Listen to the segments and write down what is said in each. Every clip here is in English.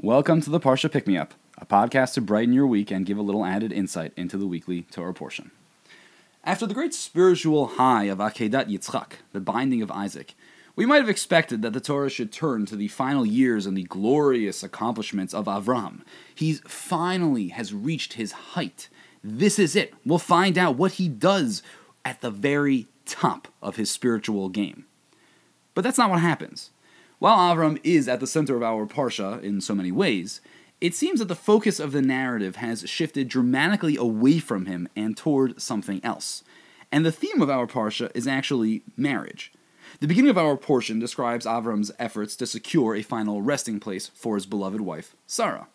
Welcome to the Parsha Pick Me Up, a podcast to brighten your week and give a little added insight into the weekly Torah portion. After the great spiritual high of Akedat Yitzchak, the binding of Isaac, we might have expected that the Torah should turn to the final years and the glorious accomplishments of Avram. He finally has reached his height. This is it. We'll find out what he does at the very top of his spiritual game. But that's not what happens. While Avram is at the center of our Parsha in so many ways, it seems that the focus of the narrative has shifted dramatically away from him and toward something else. And the theme of our Parsha is actually marriage. The beginning of our portion describes Avram's efforts to secure a final resting place for his beloved wife, Sarah.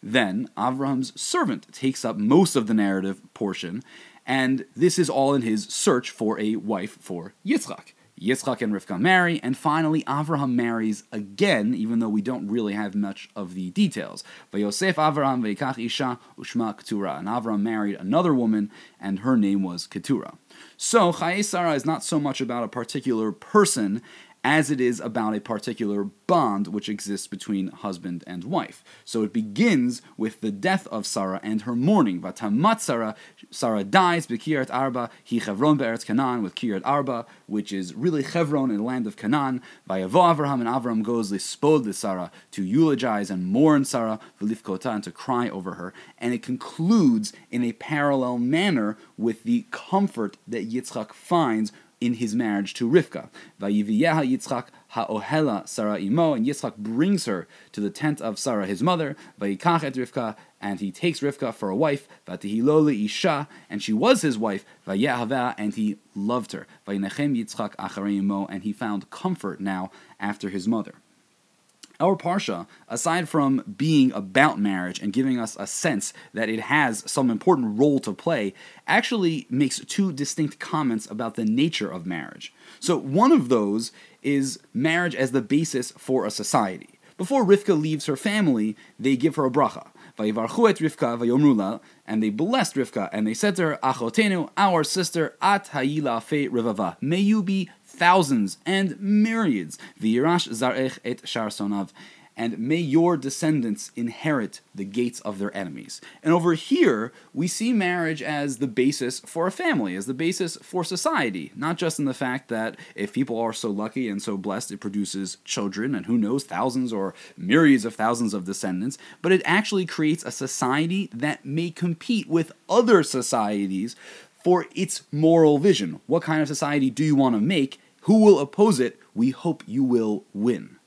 Then, Avram's servant takes up most of the narrative portion, and this is all in his search for a wife for Yitzchak. Yitzchak and Rivka marry, and finally Avraham marries again, even though we don't really have much of the details. But Yosef Avraham veikach isha ushma Keturah, and Avraham married another woman, and her name was Keturah. So Chayei Sarah is not so much about a particular person as it is about a particular bond which exists between husband and wife. So it begins with the death of Sarah and her mourning. Vatamat Sarah, Sarah dies, Bekirat Arba, he Chevron Be'eretz Canaan, with Kirat Arba, which is really Chevron in the land of Canaan. Vayavo Avraham, and Avram goes lispod the Sarah, to eulogize and mourn Sarah, Velifkota, and to cry over her. And it concludes in a parallel manner with the comfort that Yitzchak finds in his marriage to Rivka. Vayiviyeha Yitzchak ha'ohela Sarah imo, and Yitzchak brings her to the tent of Sarah his mother. Vayikach et Rivka, and he takes Rivka for a wife. Vatihilole isha, and she was his wife. Vayehaveh, and he loved her. Vayinechem Yitzchak acharei imo, and he found comfort now after his mother. Our Parsha, aside from being about marriage and giving us a sense that it has some important role to play, actually makes two distinct comments about the nature of marriage. So, one of those is marriage as the basis for a society. Before Rivka leaves her family, they give her a bracha. And they blessed Rivka, and they said to her, Achotenu, our sister, at hayila fe rivava, may you be thousands and myriads. V'yirash zarech et sharsonav. And may your descendants inherit the gates of their enemies. And over here, we see marriage as the basis for a family, as the basis for society. Not just in the fact that if people are so lucky and so blessed, it produces children, and who knows, thousands or myriads of thousands of descendants, but it actually creates a society that may compete with other societies for its moral vision. What kind of society do you want to make? Who will oppose it? We hope you will win.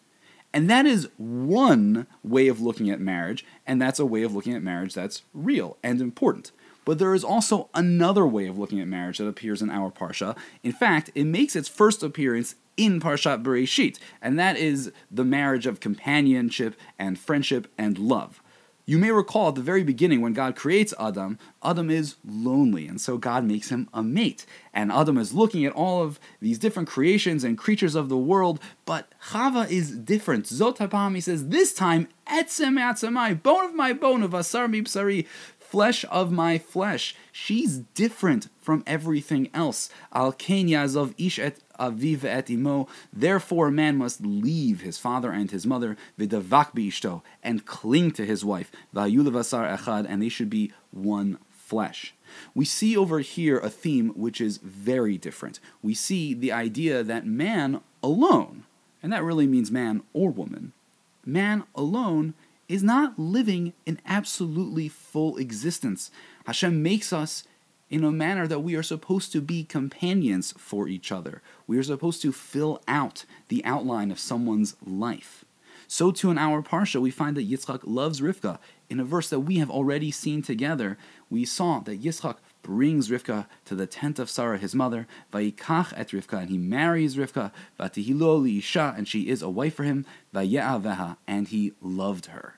And that is one way of looking at marriage, and that's a way of looking at marriage that's real and important. But there is also another way of looking at marriage that appears in our Parsha. In fact, it makes its first appearance in Parshat Bereshit, and that is the marriage of companionship and friendship and love. You may recall at the very beginning when God creates Adam, Adam is lonely, and so God makes him a mate. And Adam is looking at all of these different creations and creatures of the world, but Chava is different. Zotapam, he says, this time, etzem atzamai, bone of my bone, of asar mibsari, flesh of my flesh. She's different from everything else. Al ken yazov ish et aviv et imo. Therefore, a man must leave his father and his mother, v'davak ishto, and cling to his wife, v'ayulevasar echad, and they should be one flesh. We see over here a theme which is very different. We see the idea that man alone, and that really means man or woman, man alone is not living an absolutely full existence. Hashem makes us in a manner that we are supposed to be companions for each other. We are supposed to fill out the outline of someone's life. So too in our parsha, we find that Yitzchak loves Rivka. In a verse that we have already seen together, we saw that Yitzchak brings Rivka to the tent of Sarah, his mother, Vayikach et Rivka, and he marries Rivka, Vatihilo li Isha, and she is a wife for him, Vaye'aveha, and he loved her.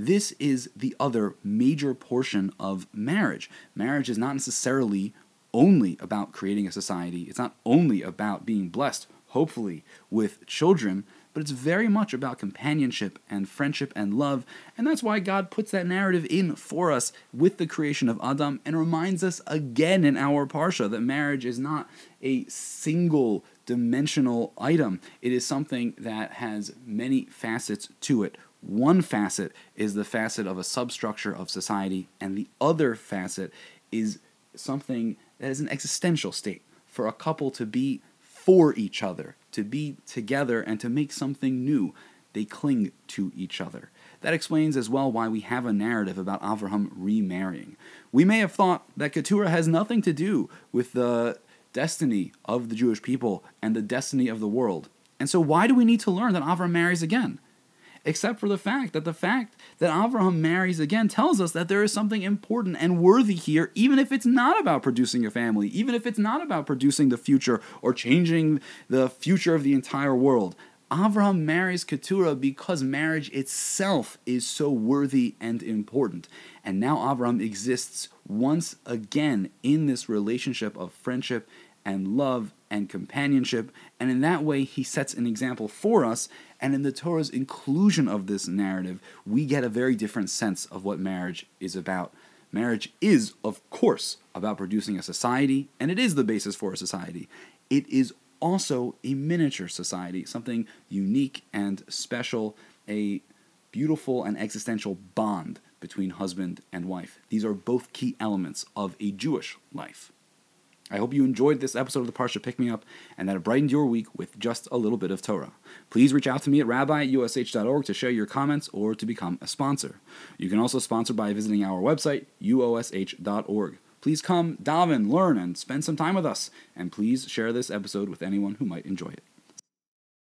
This is the other major portion of marriage. Marriage is not necessarily only about creating a society, it's not only about being blessed, hopefully, with children, but it's very much about companionship and friendship and love. And that's why God puts that narrative in for us with the creation of Adam and reminds us again in our Parsha that marriage is not a single dimensional item. It is something that has many facets to it, one facet is the facet of a substructure of society, and the other facet is something that is an existential state for a couple to be for each other, to be together, and to make something new. They cling to each other. That explains as well why we have a narrative about Avraham remarrying. We may have thought that Keturah has nothing to do with the destiny of the Jewish people and the destiny of the world. And so, why do we need to learn that Avraham marries again? Except for the fact that the fact that Avraham marries again tells us that there is something important and worthy here, even if it's not about producing a family, even if it's not about producing the future or changing the future of the entire world. Avraham marries Keturah because marriage itself is so worthy and important. And now Avraham exists once again in this relationship of friendship and love and companionship. And in that way, he sets an example for us. And in the Torah's inclusion of this narrative, we get a very different sense of what marriage is about. Marriage is, of course, about producing a society, and it is the basis for a society. It is also a miniature society, something unique and special, a beautiful and existential bond between husband and wife. These are both key elements of a Jewish life. I hope you enjoyed this episode of the Parsha Pick Me Up and that it brightened your week with just a little bit of Torah. Please reach out to me at rabbi at ush.org to share your comments or to become a sponsor. You can also sponsor by visiting our website, uosh.org. Please come, daven, learn, and spend some time with us. And please share this episode with anyone who might enjoy it.